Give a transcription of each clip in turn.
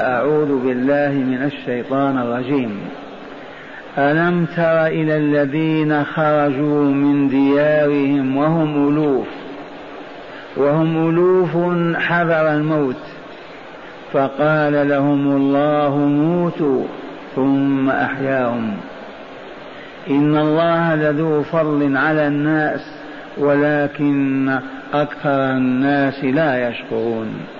أعوذ بالله من الشيطان الرجيم. ألم تر إلى الذين خرجوا من ديارهم وهم ألوف وهم ألوف حذر الموت فقال لهم الله موتوا ثم أحياهم. إن الله لذو فضل على الناس ولكن أكثر الناس لا يشكرون.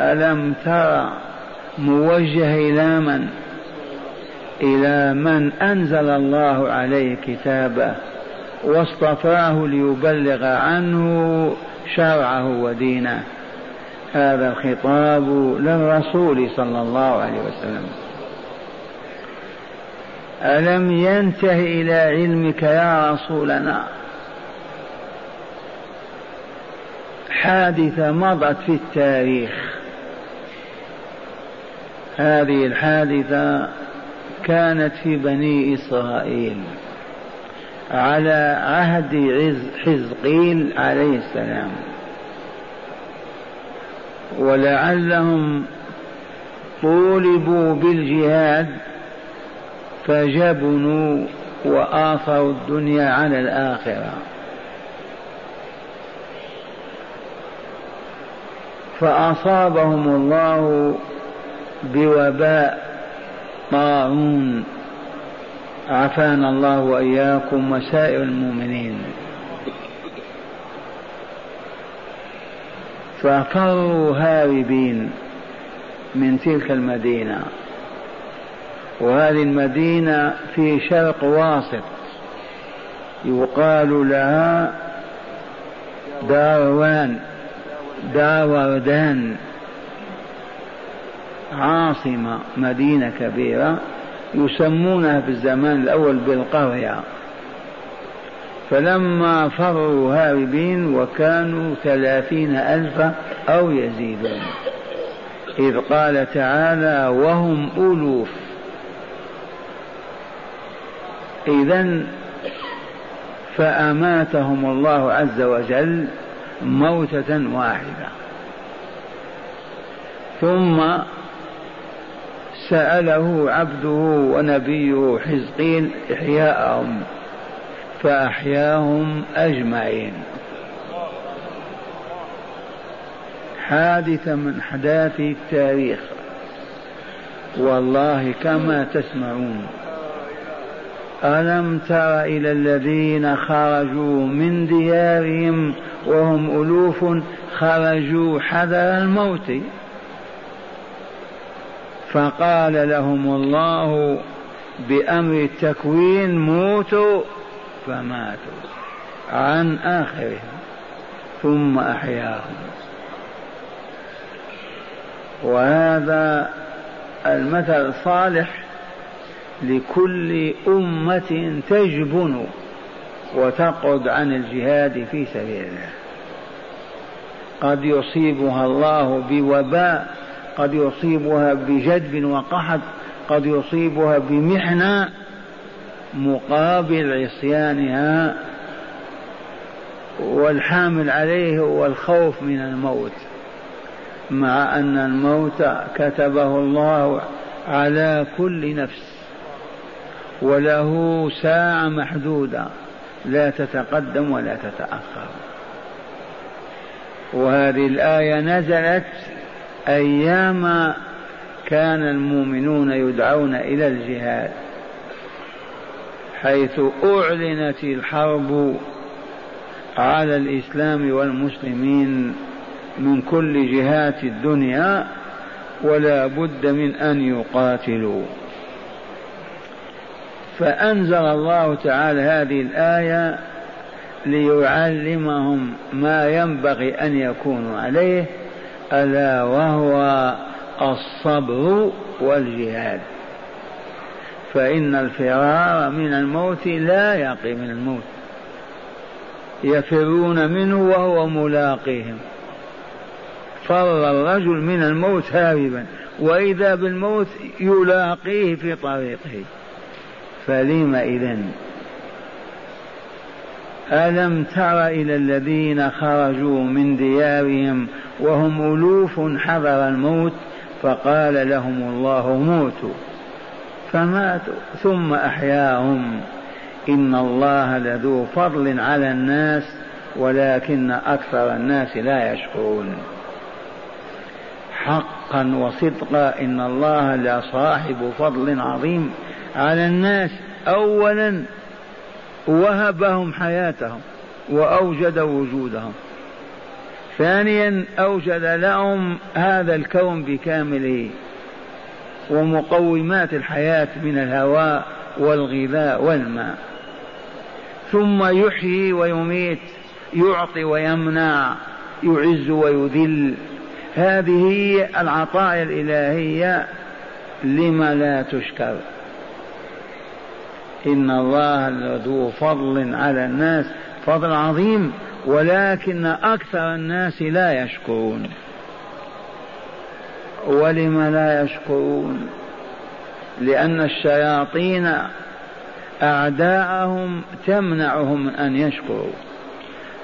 ألم ترى موجه إلى من؟ إلى من أنزل الله عليه كتابه واصطفاه ليبلغ عنه شرعه ودينه. هذا الخطاب للرسول صلى الله عليه وسلم. ألم ينته إلى علمك يا رسولنا؟ حادثة مضت في التاريخ. هذه الحادثة كانت في بني إسرائيل على عهد حزقيل عليه السلام. ولعلهم طولبوا بالجهاد فجبنوا وآثروا الدنيا على الآخرة. فأصابهم الله بوباء طاعون. عافانا الله وإياكم وسائر المؤمنين. ففروا هاربين من تلك المدينة. وهذه المدينة في شرق واسط. يقال لها داروان داوردان. عاصمة مدينة كبيرة يسمونها في الزمان الأول بالقرية فلما فروا هاربين وكانوا ثلاثين ألفا أو يزيدون. إذ قال تعالى وهم ألوف. إذا فأماتهم الله عز وجل موتة واحدة. ثم سأله عبده ونبيه حزقيل إحياءهم فأحياهم أجمعين. حادثة من أحداث التاريخ. والله كما تسمعون. ألم تر إلى الذين خرجوا من ديارهم وهم ألوف خرجوا حذر الموت؟ فقال لهم الله بأمر التكوين موتوا فماتوا عن آخرهم ثم أحياهم. وهذا المثل صالح لكل أمة تجبن وتقعد عن الجهاد في سبيل الله. قد يصيبها الله بوباء قد يصيبها بجدب وقحط قد يصيبها بمحنة مقابل عصيانها والحامل عليه هو الخوف من الموت مع أن الموت كتبه الله على كل نفس وله ساعة محدودة لا تتقدم ولا تتأخر. وهذه الآية نزلت أيام كان المؤمنون يدعون إلى الجهاد حيث أعلنت الحرب على الإسلام والمسلمين من كل جهات الدنيا ولا بد من أن يقاتلوا. فأنزل الله تعالى هذه الآية ليعلمهم ما ينبغي أن يكونوا عليه ألا وهو الصبر والجهاد. فإن الفرار من الموت لا يقي من الموت. يفرون منه وهو ملاقيهم. فر الرجل من الموت هاربا وإذا بالموت يلاقيه في طريقه. فلم إذن؟ ألم تر إلى الذين خرجوا من ديارهم وهم ألوف حضر الموت فقال لهم الله موتوا فماتوا ثم أحياهم. إن الله لذو فضل على الناس ولكن أكثر الناس لا يشكرون. حقا وصدقا إن الله لصاحب فضل عظيم على الناس. أولا وهبهم حياتهم وأوجد وجودهم. ثانيا أوجد لهم هذا الكون بكامله ومقومات الحياة من الهواء والغذاء والماء. ثم يحيي ويميت يعطي ويمنع يعز ويذل. هذه العطايا الإلهية لما لا تشكر. إن الله ذو فضل على الناس فضل عظيم ولكن أكثر الناس لا يشكرون. ولم لا يشكرون؟ لأن الشياطين أعداءهم تمنعهم من أن يشكروا.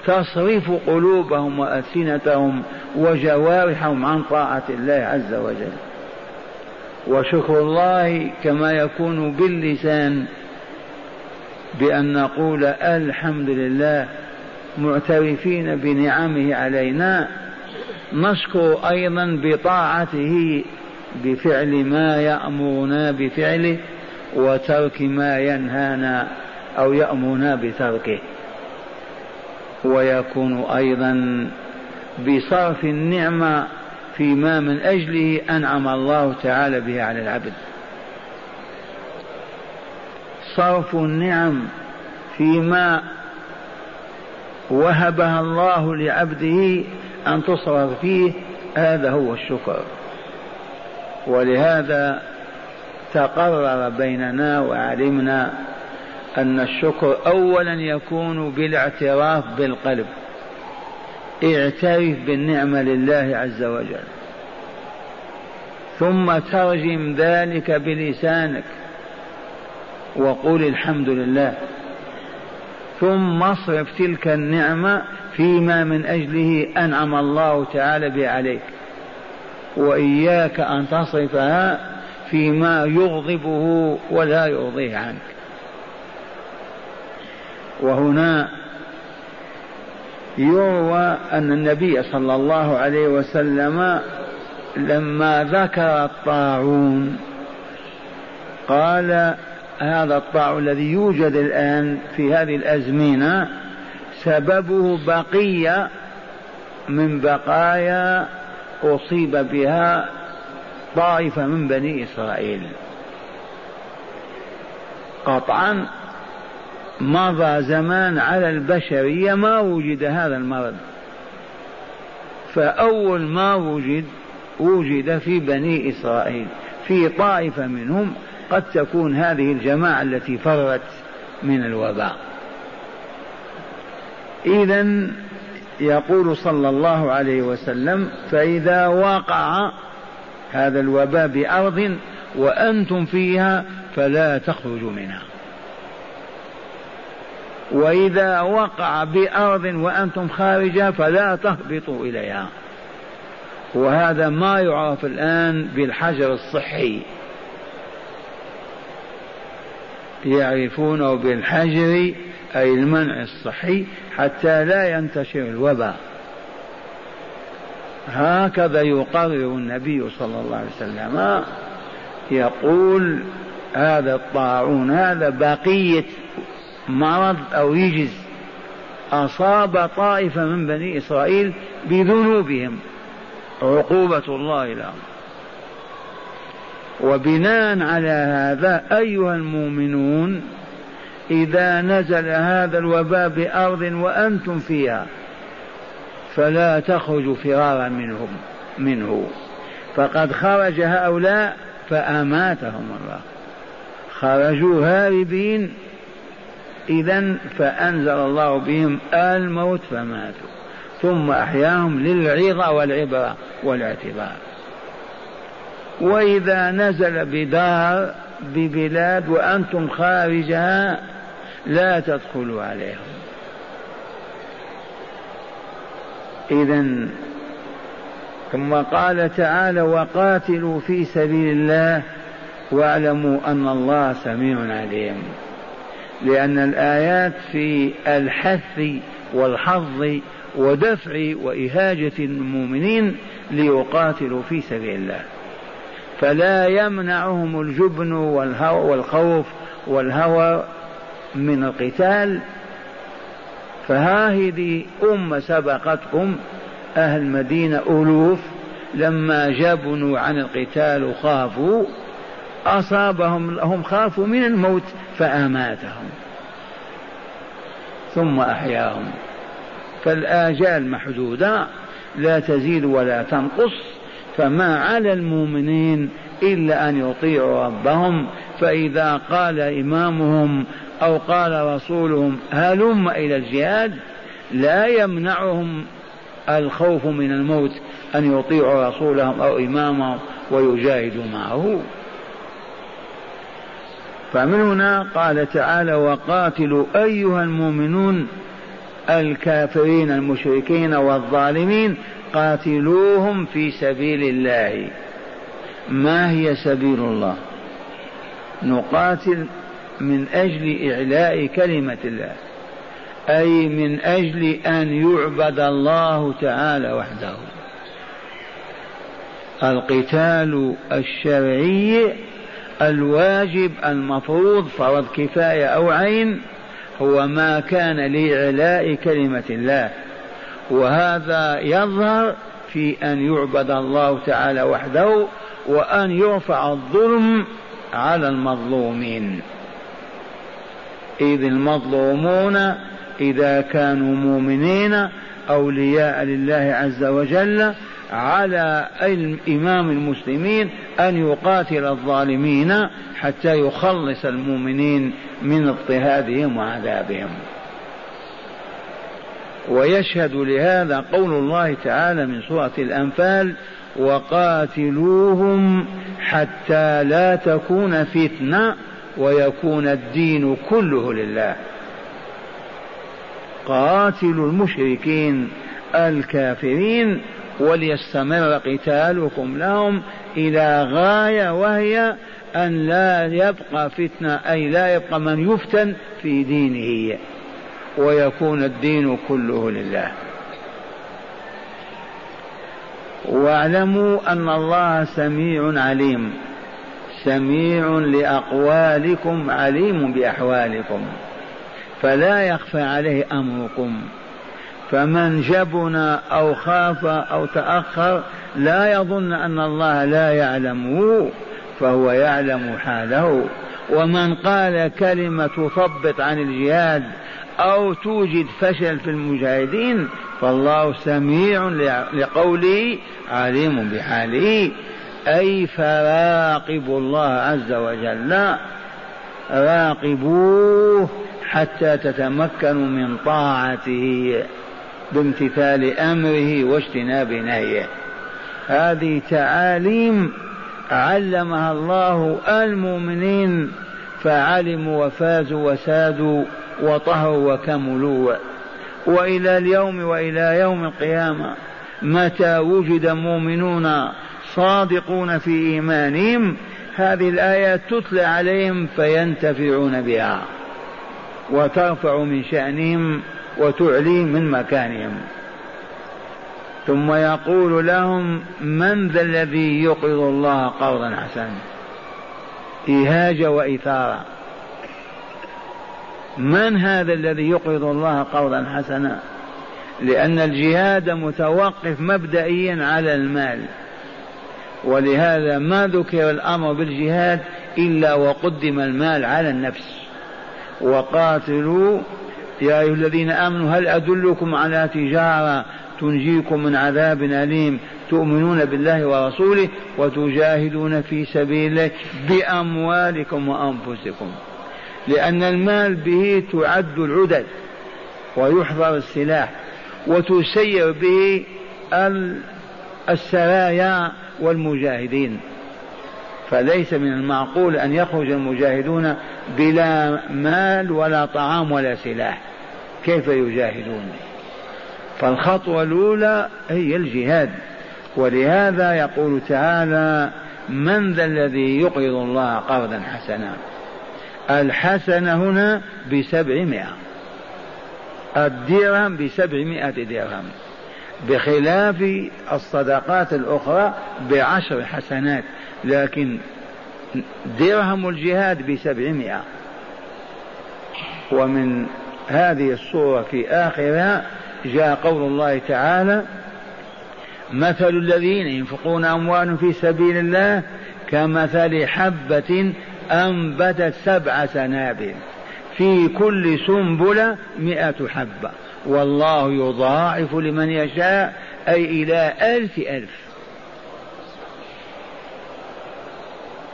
تصرف قلوبهم وألسنتهم وجوارحهم عن طاعة الله عز وجل. وشكر الله كما يكون باللسان بأن نقول الحمد لله معترفين بنعمه علينا. نشكر أيضا بطاعته بفعل ما يأمرنا بفعله وترك ما ينهانا أو يأمرنا بتركه. ويكون أيضا بصرف النعمة فيما من أجله أنعم الله تعالى به على العبد. صرف النعم فيما وهبها الله لعبده أن تصرف فيه هذا هو الشكر. ولهذا تقرر بيننا وعلمنا أن الشكر أولا يكون بالاعتراف بالقلب. اعترف بالنعمة لله عز وجل. ثم ترجم ذلك بلسانك. وقل الحمد لله. ثم اصرف تلك النعمة فيما من أجله أنعم الله تعالى به عليك. وإياك أن تصرفها فيما يغضبه ولا يرضيه عنك. وهنا يروى أن النبي صلى الله عليه وسلم لما ذكر الطاعون قال هذا الطاعون الذي يوجد الآن في هذه الأزمنة سببه بقية من بقايا أصيب بها طائفة من بني إسرائيل. قطعا مضى زمان على البشرية ما وجد هذا المرض. فأول ما وجد وجد في بني إسرائيل في طائفة منهم قد تكون هذه الجماعة التي فرت من الوباء. إذا يقول صلى الله عليه وسلم فإذا وقع هذا الوباء بأرض وأنتم فيها فلا تخرجوا منها. وإذا وقع بأرض وأنتم خارجها فلا تهبطوا إليها. وهذا ما يعرف الآن بالحجر الصحي. يعرفونه بالحجر أي المنع الصحي حتى لا ينتشر الوباء. هكذا يقرر النبي صلى الله عليه وسلم. يقول هذا الطاعون هذا بقية مرض أو يجز أصاب طائفة من بني إسرائيل بذنوبهم عقوبة الله لهم. وبناء على هذا أيها المؤمنون إذا نزل هذا الوباء بأرض وأنتم فيها فلا تخرجوا فرارا منهم منه. فقد خرج هؤلاء فأماتهم الله. خرجوا هاربين إذا فأنزل الله بهم الموت فماتوا. ثم أحياهم للعظة والعبرة والاعتبار. وإذا نزل بدار ببلاد وأنتم خارجها لا تدخلوا عليهم. إذا ثم قال تعالى وقاتلوا في سبيل الله واعلموا أن الله سميع عليم. لأن الآيات في الحث والحظ ودفع وإهاجة المؤمنين ليقاتلوا في سبيل الله. فلا يمنعهم الجبن والخوف والهوى من القتال. فهذه أمة سبقتهم أهل مدينة ألوف لما جبنوا عن القتال وخافوا أصابهم هم خافوا من الموت فأماتهم. ثم أحياهم. فالآجال محدودة لا تزيد ولا تنقص. فما على المؤمنين إلا أن يطيعوا ربهم. فإذا قال إمامهم أو قال رسولهم هلم إلى الجهاد لا يمنعهم الخوف من الموت أن يطيعوا رسولهم أو إمامهم ويجاهدوا معه. فمن هنا قال تعالى وقاتلوا أيها المؤمنون الكافرين المشركين والظالمين قاتلوهم في سبيل الله. ما هي سبيل الله؟ نقاتل من أجل إعلاء كلمة الله أي من أجل أن يعبد الله تعالى وحده. القتال الشرعي الواجب المفروض فرض كفاية أو عين هو ما كان لإعلاء كلمة الله. وهذا يظهر في أن يعبد الله تعالى وحده وأن يرفع الظلم على المظلومين. إذ المظلومون إذا كانوا مؤمنين أولياء لله عز وجل على إمام المسلمين أن يقاتل الظالمين حتى يخلص المؤمنين من اضطهادهم وعذابهم. ويشهد لهذا قول الله تعالى من سورة الأنفال وقاتلوهم حتى لا تكون فتنة ويكون الدين كله لله. قاتلوا المشركين الكافرين وليستمر قتالكم لهم إلى غاية وهي أن لا يبقى فتنة أي لا يبقى من يفتن في دينه. ويكون الدين كله لله. واعلموا أن الله سميع عليم. سميع لأقوالكم عليم بأحوالكم. فلا يخفى عليه أمركم. فمن جبن أو خاف أو تأخر لا يظن أن الله لا يعلمه فهو يعلم حاله. ومن قال كلمة تثبط عن الجهاد أو توجد فشل في المجاهدين فالله سميع لقوله عليم بحاله. أي فراقبوا الله عز وجل. راقبوه حتى تتمكنوا من طاعته. بامتثال أمره واجتناب نهيه. هذه تعاليم علمها الله المؤمنين فعلموا وفازوا وسادوا وطهروا وكملوا. وإلى اليوم وإلى يوم القيامة متى وجد مؤمنون صادقون في إيمانهم هذه الايات تتلى عليهم فينتفعون بها. وترفع من شأنهم وتعليهم من مكانهم. ثم يقول لهم من ذا الذي يقرض الله قرضا حسنا؟ إهاجة وإثارة. من هذا الذي يقرض الله قرضا حسنا؟ لأن الجهاد متوقف مبدئيا على المال. ولهذا ما ذكر الأمر بالجهاد إلا وقدم المال على النفس. وقاتلوا يا أيها الذين آمنوا هل أدلكم على تجارة تنجيكم من عذاب أليم؟ تؤمنون بالله ورسوله وتجاهدون في سبيل الله بأموالكم وأنفسكم. لأن المال به تعد العدد ويحضر السلاح وتسير به السرايا والمجاهدين. فليس من المعقول أن يخرج المجاهدون بلا مال ولا طعام ولا سلاح. كيف يجاهدون؟ فالخطوة الأولى هي الجهاد. ولهذا يقول تعالى من ذا الذي يقرض الله قرضا حسنا؟ الحسنة هنا بسبعمائة. الدرهم بسبعمائة درهم. بخلاف الصدقات الأخرى بعشر حسنات. لكن درهم الجهاد بسبعمائة. ومن هذه الصورة في آخرها جاء قول الله تعالى مثل الذين ينفقون أموالهم في سبيل الله كمثل حبة أنبتت سبع سنابل في كل سنبلة مئة حبة. والله يضاعف لمن يشاء أي إلى ألف ألف.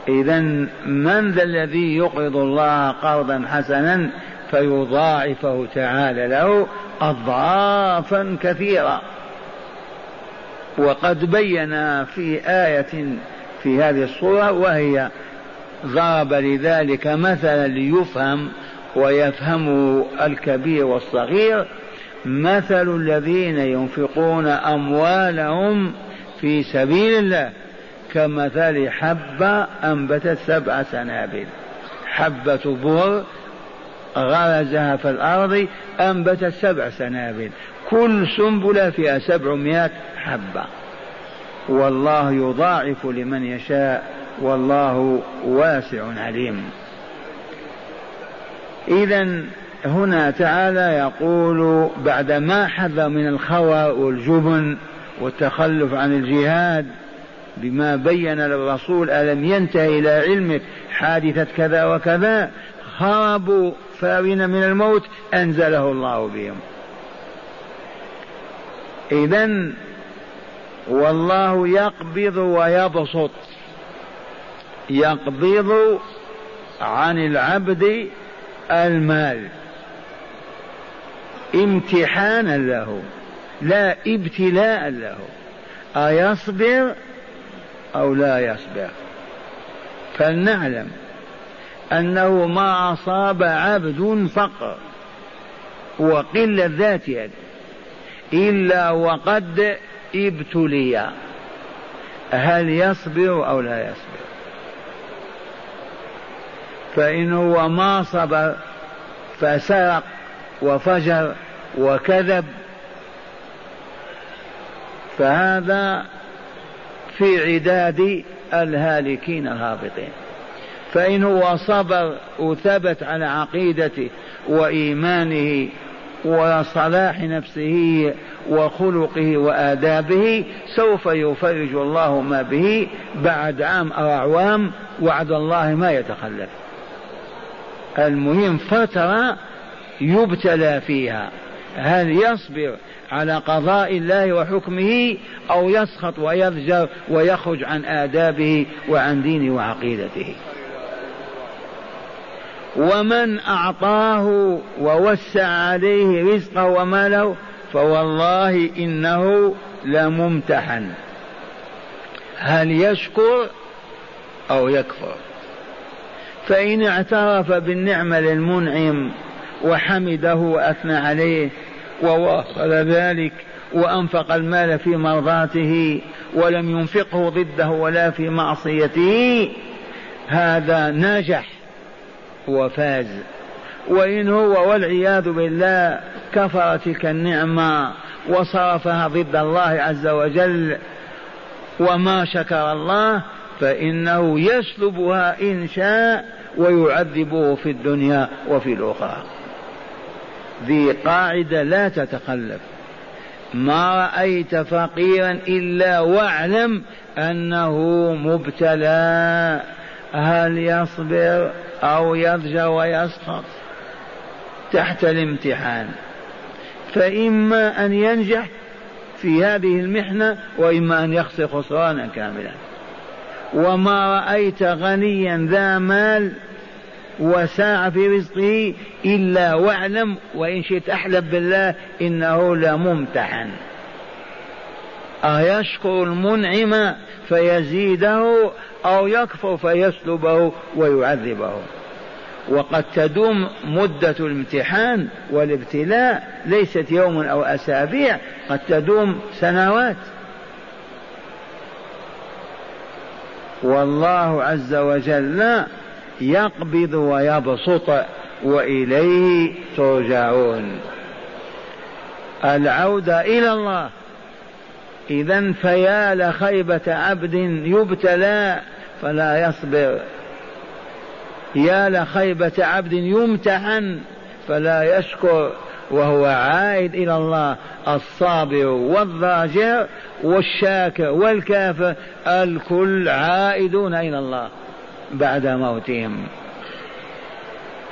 إذا من ذا الذي يقرض الله قرضا حسنا فيضاعفه تعالى له أضعافا كثيرة. وقد بين في آية في هذه الصورة وهي ضرب لذلك مثلا ليفهم ويفهمه الكبير والصغير مثل الذين ينفقون أموالهم في سبيل الله. كمثل حبة أنبتت سبع سنابل. حبة بر غرزها في الأرض أنبتت سبع سنابل. كل سنبلة فيها سبعمائة حبة. والله يضاعف لمن يشاء والله واسع عليم. إذا هنا تعالى يقول بعد ما حذر من الخوى والجبن والتخلف عن الجهاد بما بين للرسول ألم ينتهي إلى علمك؟ حادثة كذا وكذا. هربوا فارين من الموت أنزله الله بهم. إذا والله يقبض ويبسط. يقبض عن العبد المال. امتحانا له لا ابتلاء له. أيصبر أو لا يصبر. فلنعلم أنه ما أصاب عبد فقر وقلة ذات يد إلا وقد ابتلي. هل يصبر أو لا يصبر؟ فإن هو ما صبر فسرق وفجر وكذب. فهذا في عداد الهالكين الهابطين. فإن هو صبر وثبت على عقيدته وإيمانه وصلاح نفسه وخلقه وآدابه سوف يفرج الله ما به بعد عام أو أعوام وعد الله ما يتخلف. المهم فترة يبتلى فيها. هل يصبر على قضاء الله وحكمه أو يسخط ويضجر ويخرج عن آدابه وعن دينه وعقيدته. ومن أعطاه ووسع عليه رزقه وماله فوالله إنه لممتحن. هل يشكر أو يكفر؟ فإن اعترف بالنعمة للمنعم وحمده وأثنى عليه وواصل ذلك وأنفق المال في مرضاته ولم ينفقه ضده ولا في معصيته هذا نجح وفاز وإن هو والعياذ بالله كفر تلك النعمة وصرفها ضد الله عز وجل وما شكر الله فإنه يسلبها إن شاء ويعذبه في الدنيا وفي الأخرى. ذي قاعدة لا تتخلف. ما رأيت فقيرا إلا واعلم أنه مبتلى. هل يصبر أو يضجر ويسقط تحت الامتحان. فإما أن ينجح في هذه المحنة وإما أن يخسر خسرانا كاملا. وما رأيت غنيا ذا مال وساع في رزقه إلا واعلم وإن شئت أحلف بالله إنه لممتحن. أيشكر المنعم فيزيده أو يكفر فيسلبه ويعذبه. وقد تدوم مدة الامتحان والابتلاء ليست يوم أو أسابيع قد تدوم سنوات. والله عز وجل يقبض ويبسط وإليه ترجعون. العوده إلى الله. إذا فيا لخيبة عبد يبتلى فلا يصبر. يا لخيبة عبد يمتحن فلا يشكر. وهو عائد إلى الله الصابر والضاجر والشاكر والكافر الكل عائدون إلى الله. بعد موتهم.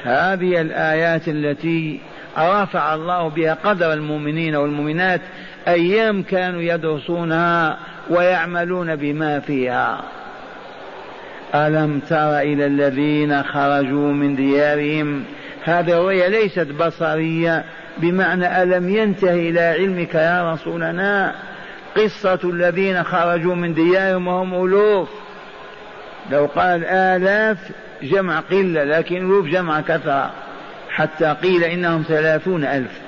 هذه الآيات التي رفع الله بها قدر المؤمنين والمؤمنات أيام كانوا يدرسونها ويعملون بما فيها. ألم تر إلى الذين خرجوا من ديارهم؟ هذه الرؤيا ليست بصرية بمعنى ألم ينتهي إلى علمك يا رسولنا؟ قصة الذين خرجوا من ديارهم وهم ألوف. لو قال آلاف جمع قلة لكن ألوف جمع كثرة حتى قيل إنهم ثلاثون ألف.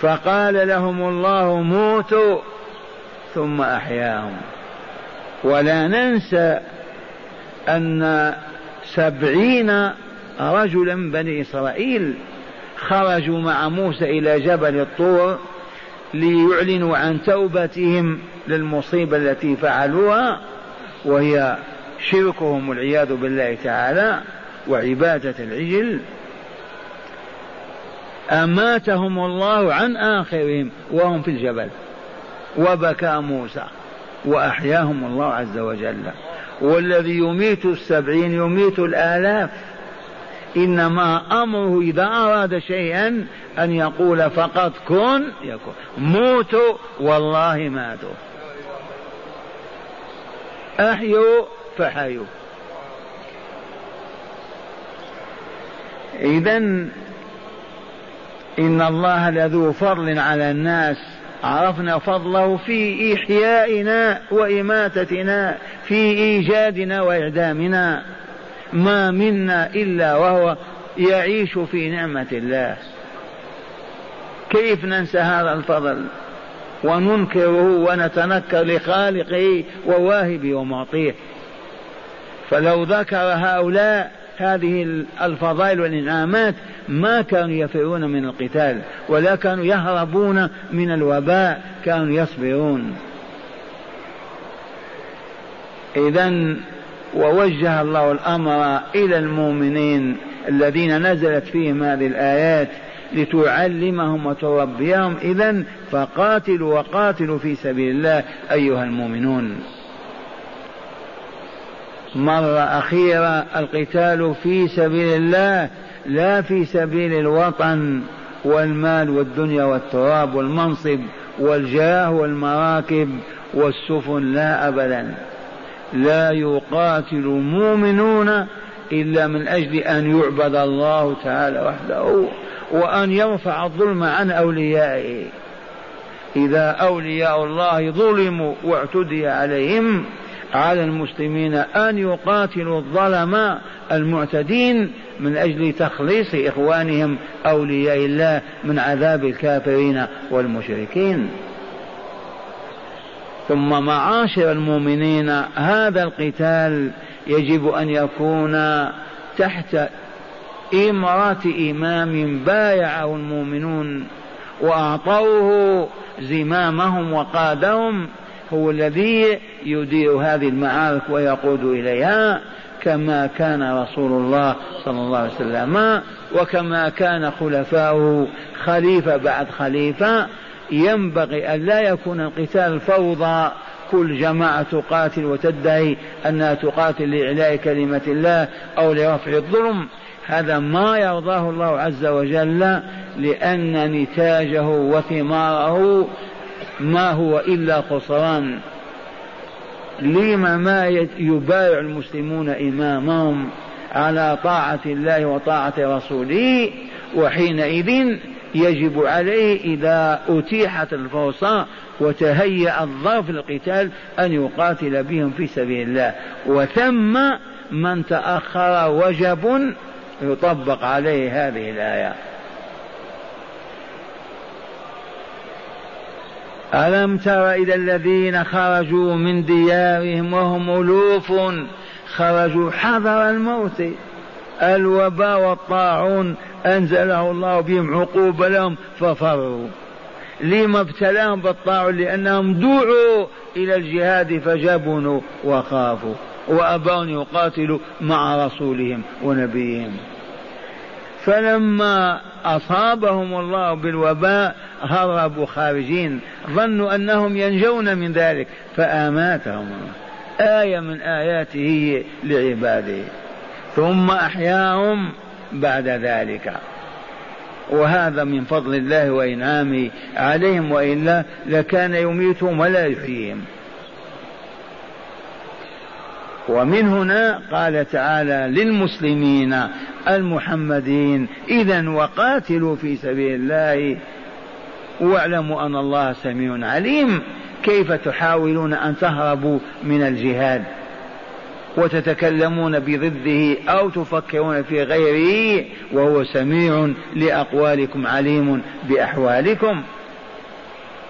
فقال لهم الله موتوا ثم أحياهم. ولا ننسى أن سبعين رجلا بني إسرائيل خرجوا مع موسى إلى جبل الطور ليعلنوا عن توبتهم للمصيبة التي فعلوها. وهي شركهم والعياذ بالله تعالى وعبادة العجل. أماتهم الله عن آخرهم وهم في الجبل. وبكى موسى وأحياهم الله عز وجل. والذي يميت السبعين يميت الآلاف. إنما أمره إذا أراد شيئا أن يقول فقط كن يكون. موتوا والله ماتوا. أحيوا فحيوا إذا إن الله لذو فضل على الناس عرفنا فضله في إحيائنا وإماتتنا في إيجادنا وإعدامنا. ما منا إلا وهو يعيش في نعمة الله. كيف ننسى هذا الفضل؟ وننكره ونتنكر لخالقه وواهبه ومعطيه. فلو ذكر هؤلاء هذه الفضائل والإنعامات ما كانوا يفرون من القتال ولا كانوا يهربون من الوباء كانوا يصبرون. إذا ووجه الله الأمر إلى المؤمنين الذين نزلت فيهم هذه الآيات لتعلمهم وتربيهم. إذا فقاتلوا وقاتلوا في سبيل الله أيها المؤمنون. مرة أخيرة القتال في سبيل الله لا في سبيل الوطن والمال والدنيا والتراب والمنصب والجاه والمراكب والسفن لا أبدا. لا يقاتل المؤمنون إلا من أجل أن يعبد الله تعالى وحده وأن يرفع الظلم عن أوليائه. إذا أولياء الله ظلموا واعتدي عليهم على المسلمين أن يقاتلوا الظلماء المعتدين من أجل تخليص إخوانهم أولياء الله من عذاب الكافرين والمشركين. ثم معاشر المؤمنين هذا القتال يجب أن يكون تحت إمارة إمام بايعه المؤمنون. وأعطوه زمامهم وقادهم هو الذي يدير هذه المعارك ويقود إليها كما كان رسول الله صلى الله عليه وسلم وكما كان خلفاؤه خليفة بعد خليفة. ينبغي أن لا يكون القتال فوضى كل جماعة تقاتل وتدعي أنها تقاتل لإعلاء كلمة الله أو لرفع الظلم. هذا ما يرضاه الله عز وجل لأن نتاجه وثماره ما هو إلا خسران. لما ما يبايع المسلمون إمامهم على طاعة الله وطاعة رسوله وحينئذ يجب عليه إذا أتيحت الفرصة وتهيأ الظرف للقتال أن يقاتل بهم في سبيل الله. وثم من تأخر وجب يطبق عليه هذه الآية. ألم تر إلى الذين خرجوا من ديارهم وهم ألوف؟ خرجوا حذر الموت. الوباء والطاعون أنزله الله بهم عقوبة لهم ففروا. لما ابتلاهم بالطاعون؟ لأنهم دعوا إلى الجهاد فجبنوا وخافوا. وأبوا أن يقاتلوا مع رسولهم ونبيهم. فلما أصابهم الله بالوباء هربوا خارجين ظنوا أنهم ينجون من ذلك فآماتهم آية من آياته لعباده. ثم أحياهم بعد ذلك. وهذا من فضل الله وإنعامه عليهم وإلا لكان يميتهم ولا يحييهم. ومن هنا قال تعالى للمسلمين المحمدين إذا وقاتلوا في سبيل الله. واعلموا أن الله سميع عليم. كيف تحاولون أن تهربوا من الجهاد؟ وتتكلمون بضده أو تفكرون في غيره؟ وهو سميع لأقوالكم عليم بأحوالكم.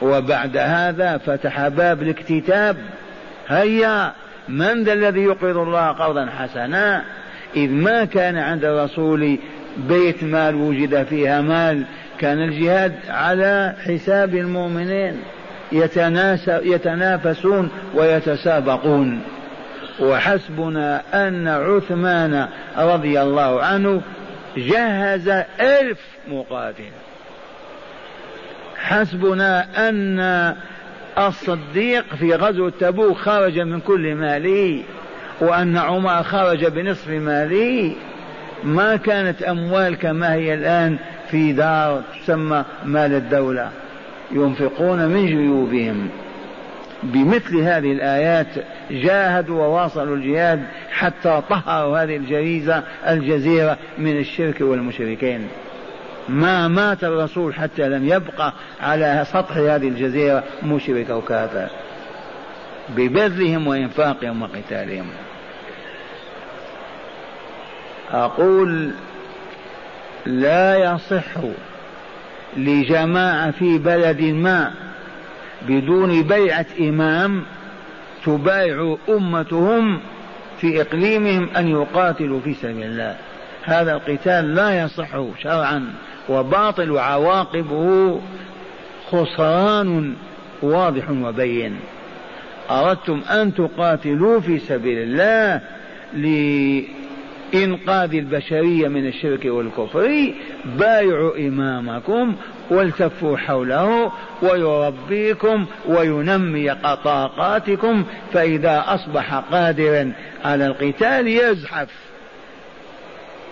وبعد هذا فتح باب الاكتتاب. هيا من ذا الذي يقرض الله قرضا حسنا؟ إذ ما كان عند الرسول بيت مال وجد فيها مال كان الجهاد على حساب المؤمنين يتنافسون ويتسابقون. وحسبنا أن عثمان رضي الله عنه جهز ألف مقاتل. حسبنا أن الصديق في غزوة تبوك خرج من كل ماله وأن عمر خرج بنصف ماله ما كانت أموال كما هي الآن في دار تسمى مال الدولة. ينفقون من جيوبهم. بمثل هذه الآيات جاهدوا وواصلوا الجهاد حتى طهروا هذه الجريزة الجزيرة من الشرك والمشركين. ما مات الرسول حتى لم يبقى على سطح هذه الجزيرة مشرك أو كافر ببذلهم وإنفاقهم وقتالهم. أقول لا يصح لجماعة في بلد ما بدون بيعة إمام تبايع أمتهم في إقليمهم أن يقاتلوا في سبيل الله. هذا القتال لا يصح شرعا. وباطل وعواقبه خسران واضح وبين. أردتم أن تقاتلوا في سبيل الله لإنقاذ البشرية من الشرك والكفر. بايعوا إمامكم والتفوا حوله ويربيكم وينمي طاقاتكم فإذا أصبح قادرا على القتال يزحف.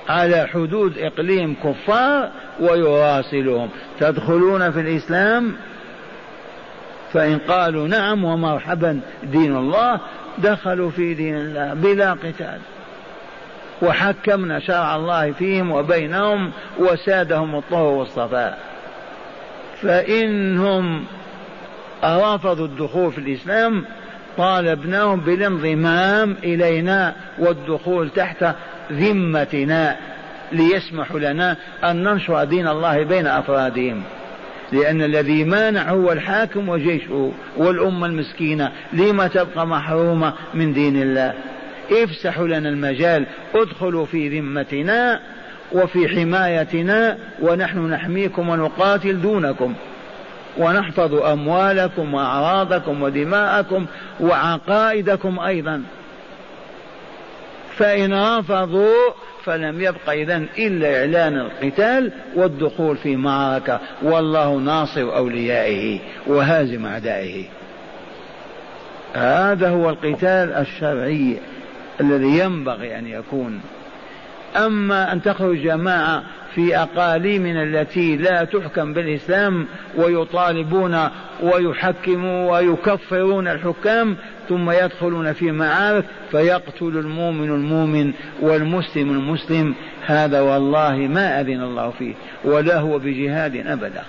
على حدود إقليم كفار ويراسلهم تدخلون في الإسلام؟ فإن قالوا نعم ومرحبا دين الله دخلوا في دين الله بلا قتال. وحكمنا شرع الله فيهم وبينهم وسادهم الطهر والصفاء. فإنهم رفضوا الدخول في الإسلام طالبناهم بالانضمام إلينا والدخول تحت ذمتنا ليسمحوا لنا أن ننشر دين الله بين أفرادهم. لأن الذي مانع هو الحاكم وجيشه والأمة المسكينة. لما تبقى محرومة من دين الله؟ افسحوا لنا المجال ادخلوا في ذمتنا وفي حمايتنا ونحن نحميكم ونقاتل دونكم. ونحفظ أموالكم وأعراضكم ودماءكم وعقائدكم أيضا. فإن رفضوا فلم يبق إذا إلا إعلان القتال والدخول في معركة. والله ناصر أوليائه وهازم أعدائه. هذا هو القتال الشرعي الذي ينبغي أن يكون. أما أن تخرج جماعة في أقاليمنا التي لا تحكم بالإسلام ويطالبون ويحكمون ويكفرون الحكام ثم يدخلون في معارك فيقتل المؤمن المؤمن والمسلم المسلم. هذا والله ما أذن الله فيه ولا هو بجهاد أبدا.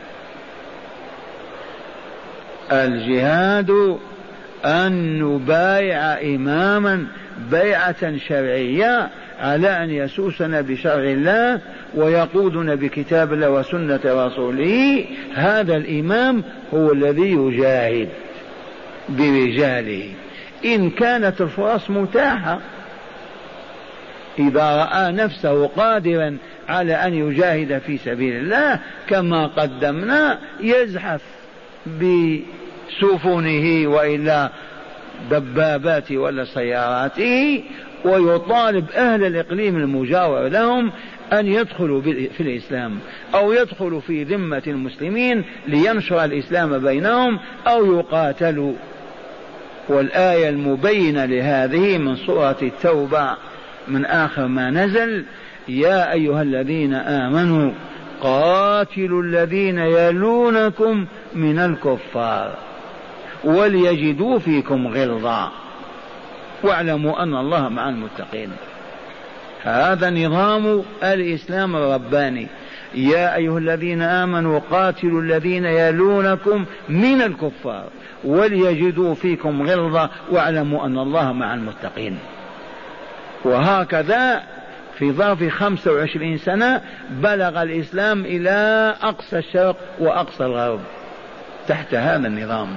الجهاد أن نبايع إماما بيعة شرعية على أن يسوسنا بشرع الله ويقودنا بكتاب الله وسنة رسوله هذا الإمام هو الذي يجاهد برجاله. إن كانت الفرص متاحة إذا رأى نفسه قادرا على أن يجاهد في سبيل الله كما قدمنا يزحف بسفنه وإلا دباباته ولا سياراته ويطالب أهل الإقليم المجاور لهم أن يدخلوا في الإسلام أو يدخلوا في ذمة المسلمين لينشر الإسلام بينهم أو يقاتلوا. والآية المبينة لهذه من سورة التوبة من آخر ما نزل يا أيها الذين آمنوا قاتلوا الذين يلونكم من الكفار وليجدوا فيكم غلظة واعلموا أن الله مع المتقين. هذا نظام الإسلام الرباني. يا أيها الذين آمنوا قاتلوا الذين يلونكم من الكفار وليجدوا فيكم غلظة واعلموا أن الله مع المتقين. وهكذا في ظرف خمسة وعشرين سنة بلغ الإسلام إلى أقصى الشرق وأقصى الغرب تحت هذا النظام.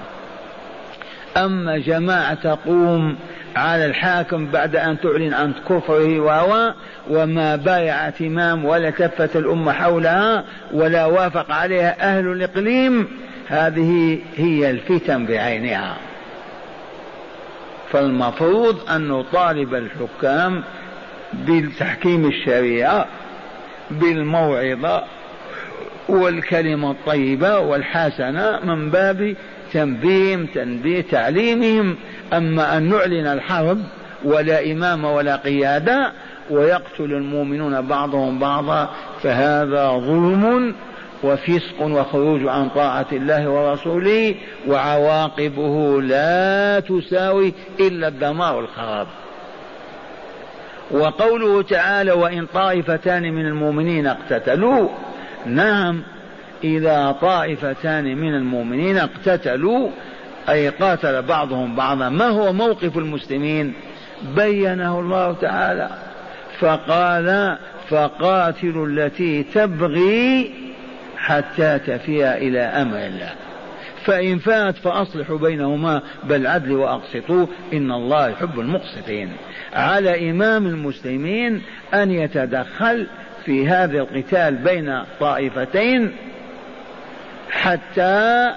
أما جماعة تقوم على الحاكم بعد أن تعلن عن كفره وهو وما بايعت إمام ولا تفت الأمة حولها ولا وافق عليها أهل الإقليم هذه هي الفتن بعينها. فالمفروض أن نطالب الحكام بتحكيم الشريعة بالموعظة والكلمة الطيبة والحسنة من باب تنبيهم تنبيه تعليمهم أما أن نعلن الحرب ولا إمام ولا قيادة ويقتل المؤمنون بعضهم بعضا فهذا ظلم وفسق وخروج عن طاعة الله ورسوله وعواقبه لا تساوي إلا الدمار والخراب وقوله تعالى وإن طائفتان من المؤمنين اقتتلوا نعم إذا طائفتان من المؤمنين اقتتلوا أي قاتل بعضهم بعضا. ما هو موقف المسلمين؟ بينه الله تعالى. فقال فقاتلوا التي تبغي حتى تفيء إلى أمر الله. فإن فات فأصلحوا بينهما بالعدل وأقسطوا. إن الله يحب المقسطين. على إمام المسلمين أن يتدخل في هذا القتال بين طائفتين حتى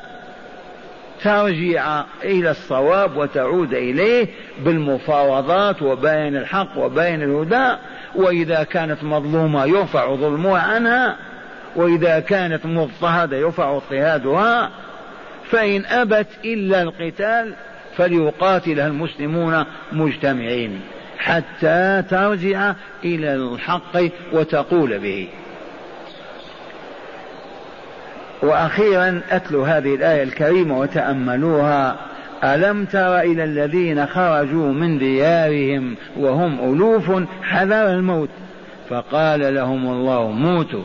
ترجع إلى الصواب وتعود إليه بالمفاوضات وبين الحق وبين الهدى وإذا كانت مظلومة يرفع ظلمها عنها وإذا كانت مضطهدة يرفع اضطهادها. فإن أبت إلا القتال فليقاتلها المسلمون مجتمعين حتى ترجع إلى الحق وتقول به. وأخيرا أتلو هذه الآية الكريمة وتأملوها. ألم تر إلى الذين خرجوا من ديارهم وهم ألوف حذر الموت؟ فقال لهم الله موتوا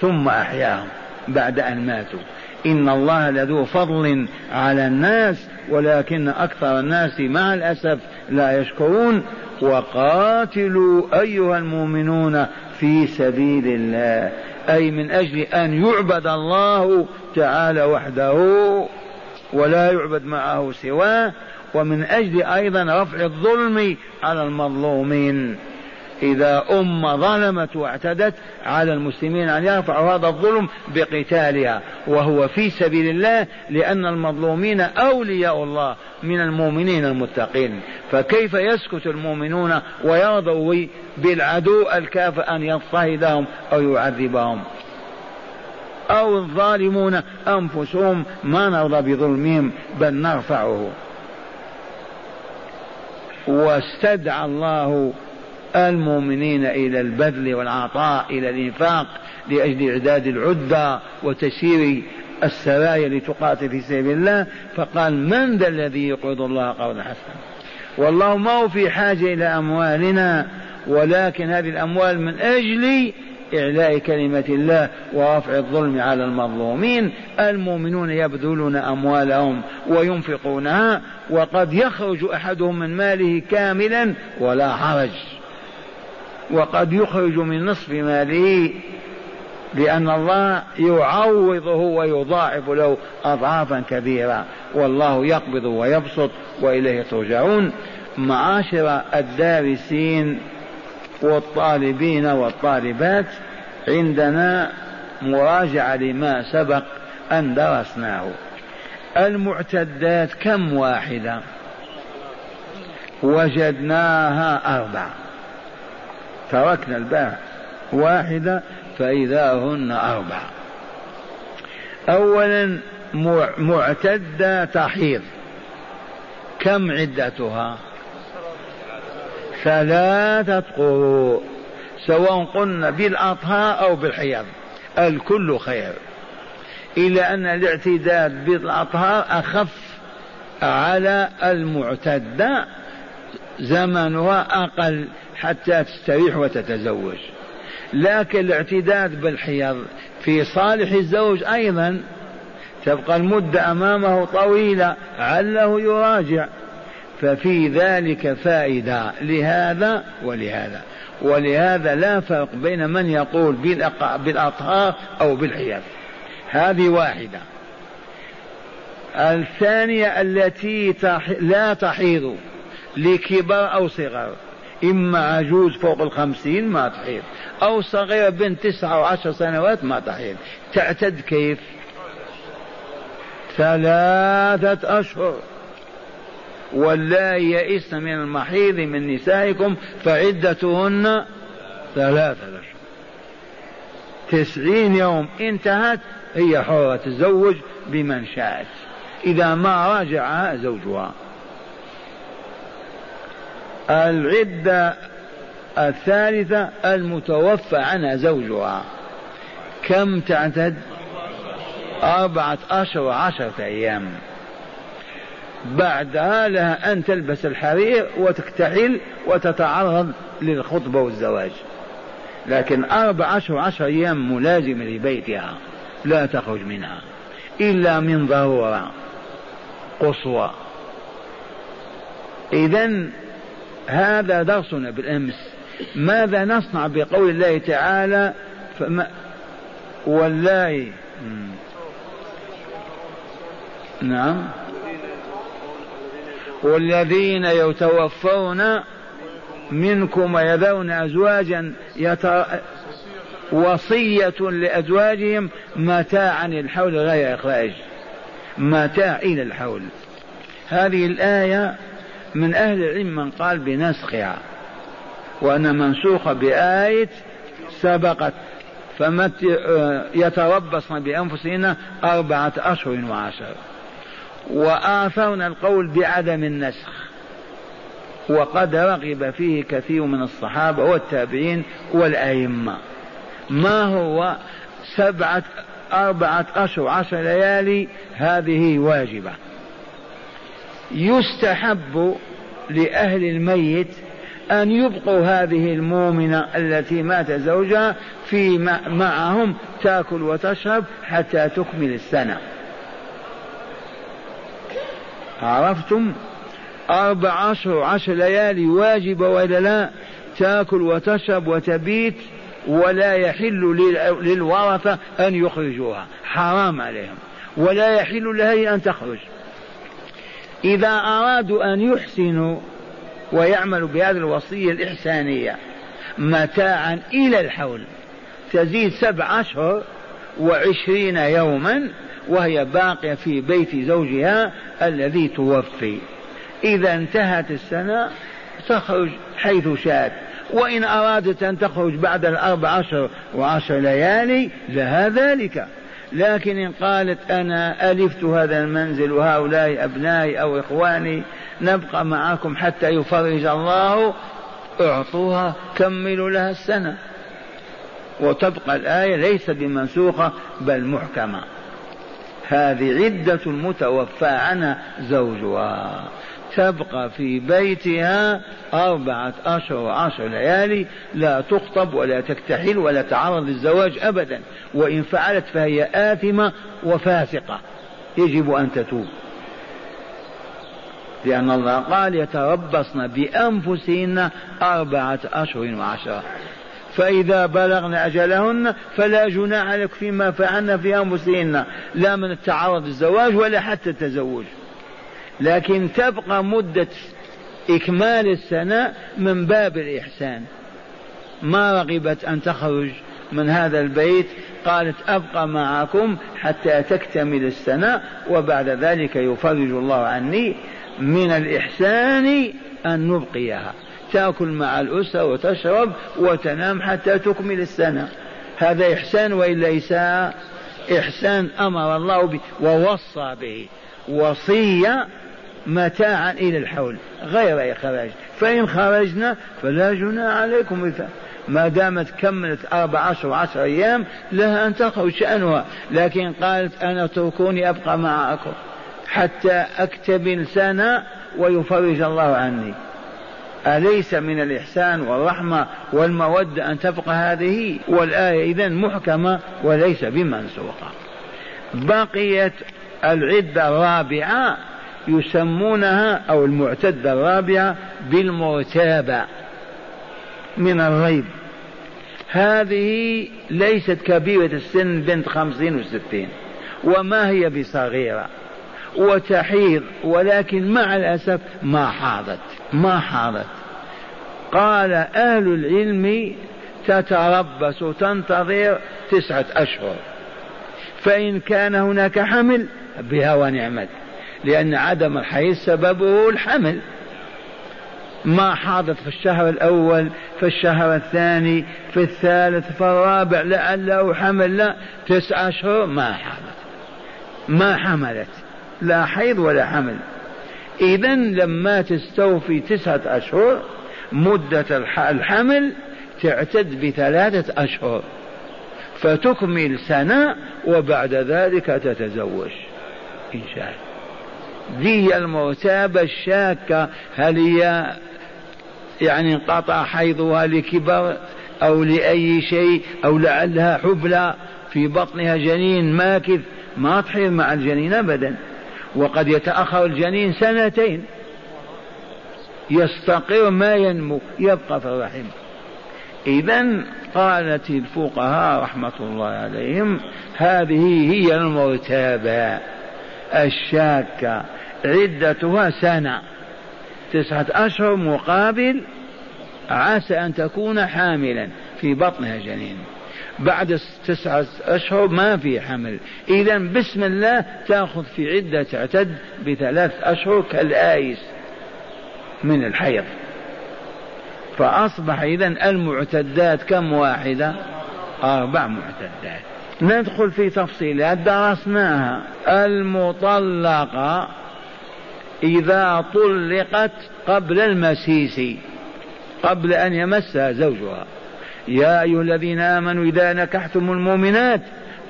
ثم أحياهم بعد أن ماتوا. إن الله لذو فضل على الناس ولكن أكثر الناس مع الأسف لا يشكرون. وقاتلوا أيها المؤمنون في سبيل الله. أي من أجل أن يعبد الله تعالى وحده ولا يعبد معه سواه ومن أجل أيضا رفع الظلم على المظلومين. إذا أمة ظلمت واعتدت على المسلمين أن يرفعوا هذا الظلم بقتالها. وهو في سبيل الله لأن المظلومين أولياء الله من المؤمنين المتقين. فكيف يسكت المؤمنون ويرضوا بالعدو الكافر أن يضطهدهم أو يعذبهم؟ أو الظالمون أنفسهم ما نرضى بظلمهم بل نرفعه. واستدعى الله المؤمنين إلى البذل والعطاء إلى الإنفاق لأجل إعداد العدة وتسيير السرايا لتقاتل في سبيل الله. فقال من ذا الذي يقرض الله قرضا حسنا؟ والله ما هو في حاجة إلى أموالنا ولكن هذه الأموال من أجل إعلاء كلمة الله ورفع الظلم على المظلومين. المؤمنون يبذلون أموالهم وينفقونها وقد يخرج أحدهم من ماله كاملا ولا حرج. وقد يخرج من نصف ماله لأن الله يعوضه ويضاعف له أضعافا كبيرة. والله يقبض ويبسط وإليه ترجعون. معاشر الدارسين والطالبين والطالبات عندنا مراجعة لما سبق أن درسناه. المعتدات كم واحدة؟ وجدناها أربع تركنا الباء واحدة فإذا هن أربع أولا معتدة تحيض كم عدتها؟ ثلاثة قروء. سواء قلنا بالأطهار أو بالحيض. الكل خير. إلا أن الاعتداد بالأطهار أخف على المعتدة. زمنها أقل. حتى تستريح وتتزوج. لكن الاعتداد بالحيض في صالح الزوج أيضا تبقى المدة أمامه طويلة عله يراجع. ففي ذلك فائدة لهذا ولهذا. ولهذا لا فرق بين من يقول بالأطهار أو بالحيض. هذه واحدة. الثانية التي لا تحيض لكبر أو صغر إما عجوز فوق الخمسين ما تحيض. أو صغيرة بنت تسعة وعشر سنوات ما تحيض. تعتد كيف؟ ثلاثة أشهر. واللائي يئسن من المحيض من نسائكم فعدتهن ثلاثة أشهر. تسعين يوم انتهت هي حرة تزوج بمن شاءت إذا ما راجعها زوجها. العدة الثالثة المتوفى عنها زوجها. كم تعتد؟ أربعة أشهر وعشرة أيام. بعدها لها أن تلبس الحرير وتكتحل وتتعرض للخطبة والزواج. لكن أربع أشهر عشر أيام ملازمة لبيتها لا تخرج منها إلا من ضرورة قصوى. إذا هذا درسنا بالأمس. ماذا نصنع بقول الله تعالى؟ فما والله. نعم. والذين يتوفون منكم ويذرون أزواجا يتر... وصية لأزواجهم متاعا الحول غير إخراج. متاع إلى الحول. هذه الآية من أهل العلم من قال بنسخها وأن منسوخة بآية سبقت فمت يتربصن بأنفسهن أربعة أشهر وعشر. وآثرنا القول بعدم النسخ وقد رغب فيه كثير من الصحابة والتابعين والأئمة. ما هو سبعة أربعة أشهر عشر ليالي؟ هذه واجبة. يستحب لأهل الميت أن يبقوا هذه المؤمنة التي مات زوجها في معهم تاكل وتشرب حتى تكمل السنة. عرفتم؟ أربع أشهر عشر ليالي واجبة ولا لا؟ تاكل وتشرب وتبيت ولا يحل للورثة أن يخرجوها. حرام عليهم. ولا يحل لها أن تخرج. إذا أرادوا أن يحسنوا ويعملوا بهذه الوصية الإحسانية متاعا إلى الحول تزيد سبع أشهر وعشرين يوما وهي باقية في بيت زوجها الذي توفي. إذا انتهت السنة تخرج حيث شاءت وإن أرادت أن تخرج بعد الأربع أشهر وعشر ليالي لها ذلك. لكن إن قالت أنا ألفت هذا المنزل وهؤلاء أبنائي أو إخواني نبقى معكم حتى يفرج الله أعطوها كملوا لها السنة. وتبقى الآية ليست بمنسوخة بل محكمة. هذه عدة المتوفى عنها زوجها. تبقى في بيتها أربعة أشهر وعشر ليالي لا تخطب ولا تكتحل ولا تعرض للزواج أبدا وإن فعلت فهي آثمة وفاسقة. يجب أن تتوب. لأن الله قال يتربصن بأنفسهن أربعة أشهر وعشرة فإذا بلغن أجلهن فلا جناح عليك فيما فعلن في أنفسهن لا من التعرض للزواج ولا حتى التزوج. لكن تبقى مدة إكمال السنة من باب الإحسان. ما رغبت أن تخرج من هذا البيت قالت أبقى معكم حتى تكتمل السنة وبعد ذلك يفرج الله عني من الإحسان أن نبقيها. تأكل مع الأسرة وتشرب وتنام حتى تكمل السنة. هذا إحسان وإلا إساءة إحسان أمر الله به ووصى به. وصية متاعا إلى الحول غير إخراج فإن خرجنا فلا جناح عليكم. ما دامت كملت أربع عشر وعشر أيام لها أن تخرج شأنها. لكن قالت أنا اتركوني أبقى معكم حتى أكتمل سنة ويفرج الله عني. أليس من الإحسان والرحمة والمودة أن تبقى هذه؟ والآية إذا محكمة وليس بمنسوخة. بقيت العدة الرابعة يسمونها أو المعتدة الرابعة بالمرتابة من الريب هذه ليست كبيرة السن بنت خمسين وستين وما هي بصغيرة وتحيض ولكن مع الأسف ما حاضت ما حاضت. قال أهل العلم تتربص تنتظر تسعة أشهر فإن كان هناك حمل بها ونعمت لأن عدم الحيض سببه الحمل. ما حاضت في الشهر الأول في الشهر الثاني في الثالث في الرابع لعله حمل لا. تسعة أشهر ما حاضت. ما حملت. لا حيض ولا حمل. إذا لما تستوفي تسعة أشهر مدة الحمل تعتد بثلاثة أشهر. فتكمل سنة وبعد ذلك تتزوج. إن شاء الله. ذي المرتابة الشاكة هل هي يعني انقطع حيضها لكبر أو لأي شيء أو لعلها حبلى في بطنها جنين ماكث؟ ما تحيض مع الجنين أبدا. وقد يتأخر الجنين سنتين. يستقر ما ينمو يبقى في الرحم. إذا قالت الفقهاء رحمة الله عليهم هذه هي المرتابة. الشاكة. عدتها سنة. تسعة أشهر مقابل عسى أن تكون حاملا في بطنها جنين. بعد تسعة أشهر ما في حمل. إذا بسم الله تأخذ في عدة تعتد بثلاث أشهر كالآيس من الحيض. فأصبح إذا المعتدات كم واحدة؟ أربع معتدات. ندخل في تفصيلات درسناها. المطلقة إذا طلقت قبل المسيس قبل أن يمسها زوجها. يا أيها الذين آمنوا إذا نكحتم المؤمنات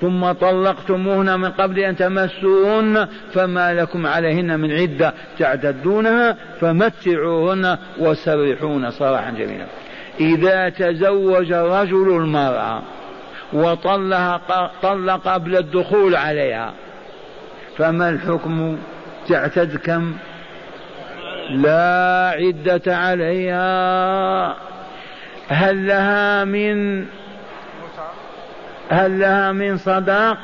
ثم طلقتموهن من قبل أن تمسوهن فما لكم عليهن من عدة. تعتدونها فمتعوهن وسرحون صراحا جميلا. إذا تزوج الرجل المرأة وطلق طلق قبل الدخول عليها. فما الحكم؟ تعتد كم؟ لا عدة عليها. هل لها من هل لها من صداق؟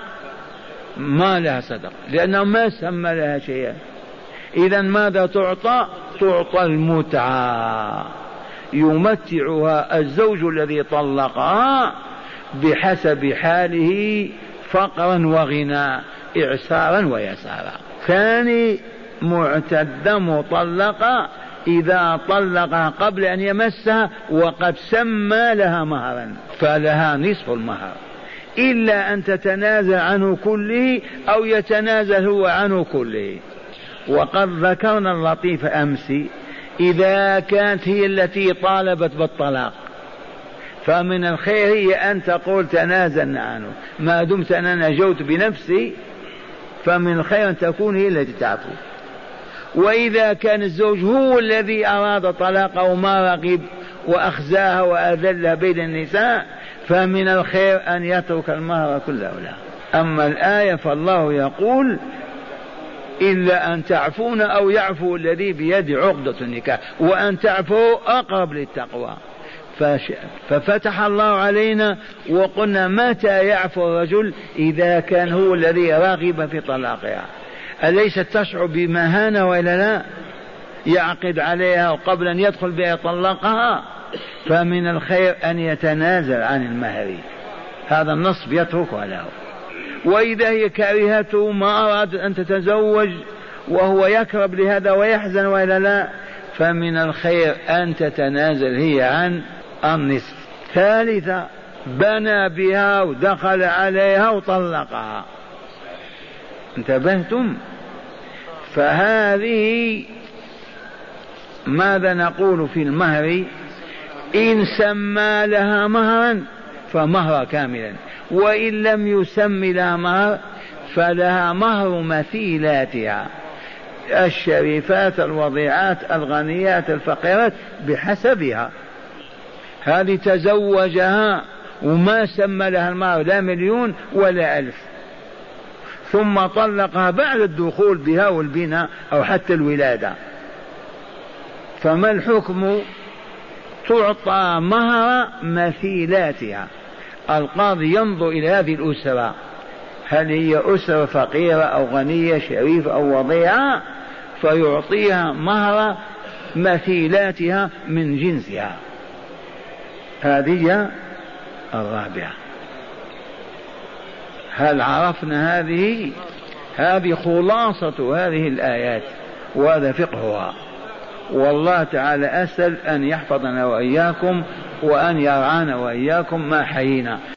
ما لها صدق لأنه ما سمى لها شيئا. إذا ماذا تعطى؟ تعطى المتعة. يمتعها الزوج الذي طلقها بحسب حاله فقرا وغنى إعسارا ويسارا. ثاني معتدة مطلقة إذا طلقها قبل أن يمسها وقد سمى لها مهرا فلها نصف المهر. إلا أن تتنازل عنه كله أو يتنازل هو عنه كله. وقد ذكرنا اللطيف أمس إذا كانت هي التي طالبت بالطلاق فمن الخير هي أن تقول تنازلنا عنه. ما دمت أنا نجوت بنفسي فمن الخير أن تكون هي التي تعفو وإذا كان الزوج هو الذي أراد طلاقه وما رغب وأخزاها وأذلها بين النساء فمن الخير أن يترك المهر كله لها أما الآية فالله يقول إلا أن تعفون أو يعفو الذي بيده عقدة النكاح وأن تعفوا أقرب للتقوى. ففتح الله علينا وقلنا متى يعفو الرجل إذا كان هو الذي راغب في طلاقها؟ أليست تشعر بمهانة وإلا لا؟ يعقد عليها وقبل أن يدخل بها يطلقها فمن الخير أن يتنازل عن المهر. هذا النص يتركه له. وإذا هي كرهته ما أرادت أن تتزوج وهو يكرب لهذا ويحزن وإلا لا فمن الخير أن تتنازل هي عن النصف. ثالثة بنى بها ودخل عليها وطلقها. انتبهتم؟ فهذه ماذا نقول في المهر؟ إن سمى لها مهرا فمهر كاملا. وإن لم يسم لها مهر فلها مهر مثيلاتها. الشريفات الوضيعات الغنيات الفقيرات بحسبها. هذه تزوجها وما سمى لها المهر لا مليون ولا ألف. ثم طلقها بعد الدخول بها والبناء أو حتى الولادة. فما الحكم؟ تعطى مهر مثيلاتها. القاضي ينظر إلى هذه الأسرة. هل هي أسرة فقيرة أو غنية شريفة أو وضيعة؟ فيعطيها مهر مثيلاتها من جنسها. هذه الرابعة. هل عرفنا هذه؟ هذه خلاصة هذه الآيات وهذا فقهها. والله تعالى أسأل أن يحفظنا وإياكم وأن يرعانا وإياكم ما حيينا.